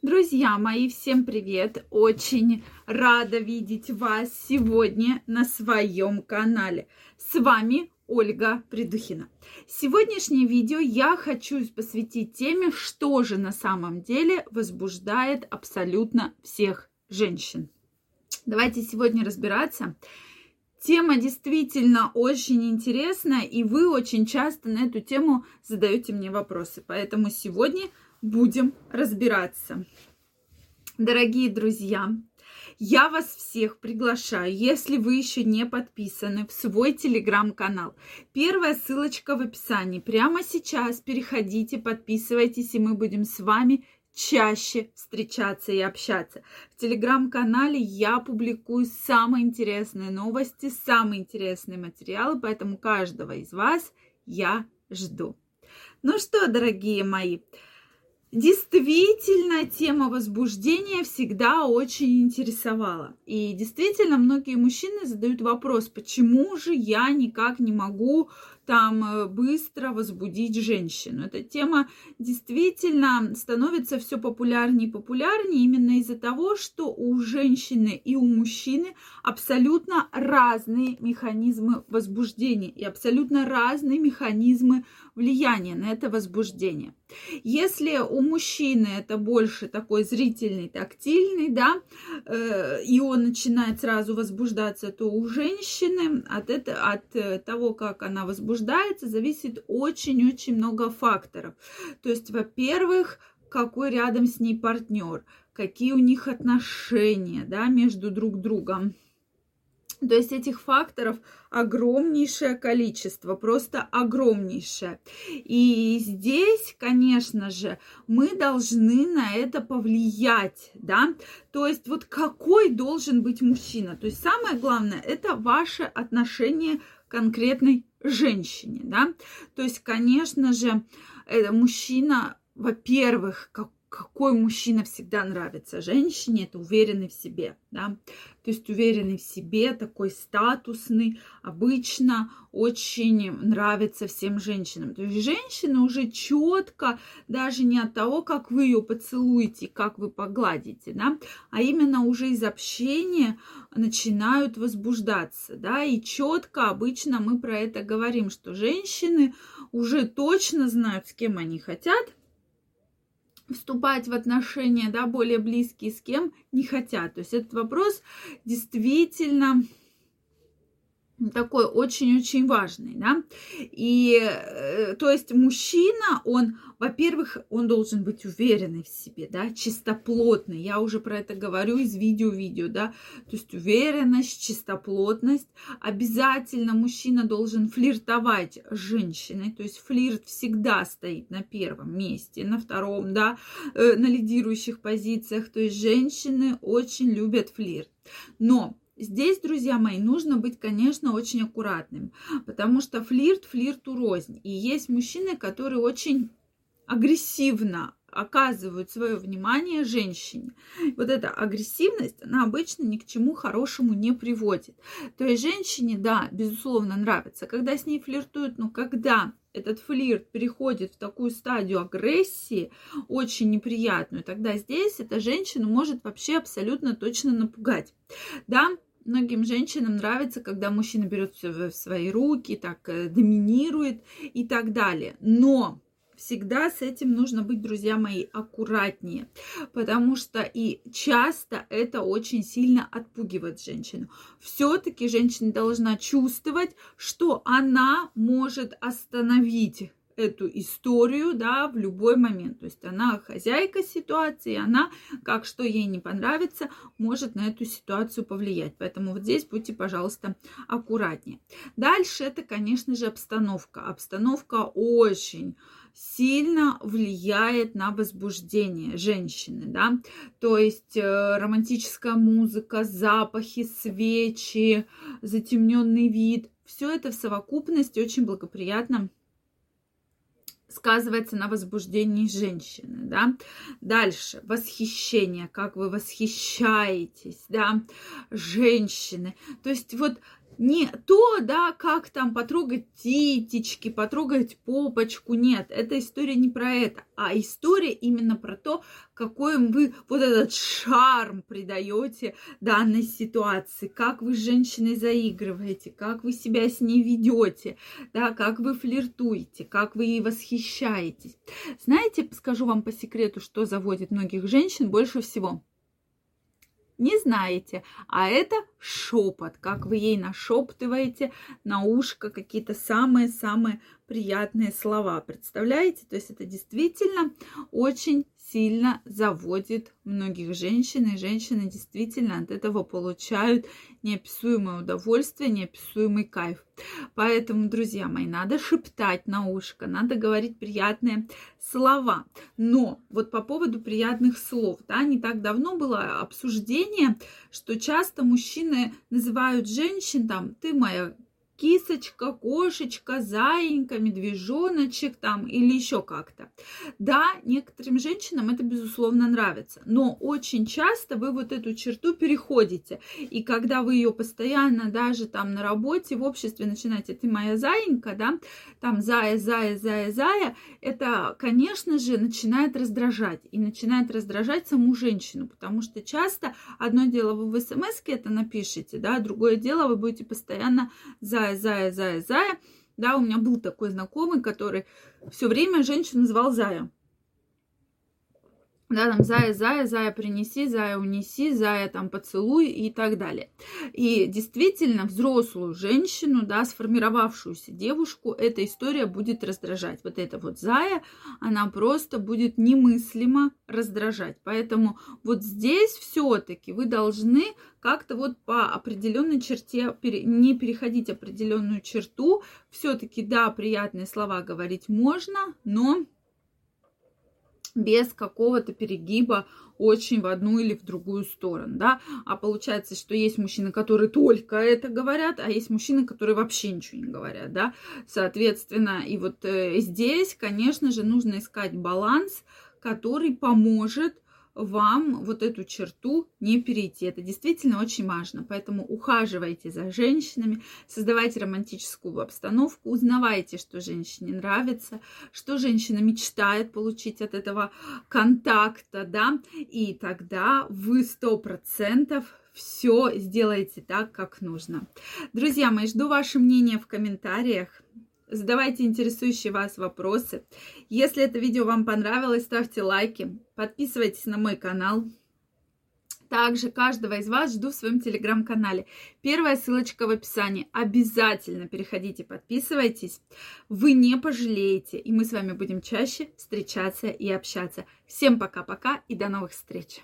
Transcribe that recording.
Друзья мои, всем привет! Очень рада видеть вас сегодня на своем канале. С вами Ольга Придухина. Сегодняшнее видео я хочу посвятить теме, что же на самом деле возбуждает абсолютно всех женщин. Давайте сегодня разбираться. Тема действительно очень интересная, и вы очень часто на эту тему задаете мне вопросы. Поэтому сегодня будем разбираться. Дорогие друзья, я вас всех приглашаю, если вы еще не подписаны, в свой телеграм-канал. Первая ссылочка в описании. Прямо сейчас переходите, подписывайтесь, и мы будем с вами чаще встречаться и общаться. В телеграм-канале я публикую самые интересные новости, самые интересные материалы, поэтому каждого из вас я жду. Ну что, дорогие мои, Действительно, тема возбуждения всегда очень интересовала. И действительно, многие мужчины задают вопрос, почему же я никак не могу там э, быстро возбудить женщину. Эта тема действительно становится все популярнее и популярнее именно из-за того, что у женщины и у мужчины абсолютно разные механизмы возбуждения и абсолютно разные механизмы влияния на это возбуждение. Если у мужчины это больше такой зрительный, тактильный, да, э, и он начинает сразу возбуждаться, то у женщины от, это, от того, как она возбуждается, зависит очень-очень много факторов. То есть, во-первых, какой рядом с ней партнер, какие у них отношения, да, между друг другом то есть этих факторов огромнейшее количество, просто огромнейшее. И здесь, конечно же, мы должны на это повлиять, да. То есть вот какой должен быть мужчина. То есть самое главное это ваше отношение к конкретной женщине, да. То есть, конечно же, это мужчина, во-первых, как какой мужчина всегда нравится женщине, это уверенный в себе, да, то есть уверенный в себе, такой статусный, обычно очень нравится всем женщинам. То есть женщина уже четко, даже не от того, как вы ее поцелуете, как вы погладите, да, а именно уже из общения начинают возбуждаться, да, и четко обычно мы про это говорим, что женщины уже точно знают, с кем они хотят, вступать в отношения, да, более близкие с кем не хотят. То есть этот вопрос действительно такой очень-очень важный, да, и э, то есть мужчина, он, во-первых, он должен быть уверенный в себе, да, чистоплотный, я уже про это говорю из видео-видео, да, то есть уверенность, чистоплотность, обязательно мужчина должен флиртовать с женщиной, то есть флирт всегда стоит на первом месте, на втором, да, э, на лидирующих позициях, то есть женщины очень любят флирт, но Здесь, друзья мои, нужно быть, конечно, очень аккуратным, потому что флирт флирту рознь. И есть мужчины, которые очень агрессивно оказывают свое внимание женщине. Вот эта агрессивность, она обычно ни к чему хорошему не приводит. То есть женщине, да, безусловно, нравится, когда с ней флиртуют, но когда этот флирт переходит в такую стадию агрессии, очень неприятную, тогда здесь эта женщина может вообще абсолютно точно напугать. Да, многим женщинам нравится, когда мужчина берет все в свои руки, так э, доминирует и так далее. Но всегда с этим нужно быть, друзья мои, аккуратнее, потому что и часто это очень сильно отпугивает женщину. Все-таки женщина должна чувствовать, что она может остановить эту историю, да, в любой момент. То есть она хозяйка ситуации, она, как что ей не понравится, может на эту ситуацию повлиять. Поэтому вот здесь будьте, пожалуйста, аккуратнее. Дальше это, конечно же, обстановка. Обстановка очень сильно влияет на возбуждение женщины, да, то есть э, романтическая музыка, запахи, свечи, затемненный вид, все это в совокупности очень благоприятно сказывается на возбуждении женщины, да. Дальше, восхищение, как вы восхищаетесь, да, женщины. То есть вот не то, да, как там потрогать титечки, потрогать попочку, нет, эта история не про это, а история именно про то, какой вы вот этот шарм придаете данной ситуации, как вы с женщиной заигрываете, как вы себя с ней ведете, да, как вы флиртуете, как вы ей восхищаетесь. Знаете, скажу вам по секрету, что заводит многих женщин больше всего – не знаете, а это шепот, как вы ей нашептываете на ушко какие-то самые-самые приятные слова. Представляете? То есть это действительно очень сильно заводит многих женщин, и женщины действительно от этого получают неописуемое удовольствие, неописуемый кайф. Поэтому, друзья мои, надо шептать на ушко, надо говорить приятные слова. Но вот по поводу приятных слов, да, не так давно было обсуждение, что часто мужчины называют женщин там, ты моя кисочка, кошечка, заинька, медвежоночек там или еще как-то. Да, некоторым женщинам это безусловно нравится, но очень часто вы вот эту черту переходите. И когда вы ее постоянно даже там на работе, в обществе начинаете, ты моя заинька, да, там зая, зая, зая, зая, это, конечно же, начинает раздражать. И начинает раздражать саму женщину, потому что часто одно дело вы в смс это напишите, да, другое дело вы будете постоянно зая, зая, зая, зая, зая. Да, у меня был такой знакомый, который все время женщину называл зая. Да, там зая, зая, зая принеси, зая унеси, зая там поцелуй и так далее. И действительно взрослую женщину, да, сформировавшуюся девушку, эта история будет раздражать. Вот эта вот зая, она просто будет немыслимо раздражать. Поэтому вот здесь все-таки вы должны как-то вот по определенной черте не переходить определенную черту. Все-таки, да, приятные слова говорить можно, но без какого-то перегиба очень в одну или в другую сторону, да, а получается, что есть мужчины, которые только это говорят, а есть мужчины, которые вообще ничего не говорят, да, соответственно, и вот э, здесь, конечно же, нужно искать баланс, который поможет вам вот эту черту не перейти. Это действительно очень важно. Поэтому ухаживайте за женщинами, создавайте романтическую обстановку, узнавайте, что женщине нравится, что женщина мечтает получить от этого контакта, да, и тогда вы сто процентов все сделаете так, как нужно. Друзья мои, жду ваше мнение в комментариях. Задавайте интересующие вас вопросы. Если это видео вам понравилось, ставьте лайки, подписывайтесь на мой канал. Также каждого из вас жду в своем телеграм-канале. Первая ссылочка в описании. Обязательно переходите, подписывайтесь. Вы не пожалеете. И мы с вами будем чаще встречаться и общаться. Всем пока-пока и до новых встреч.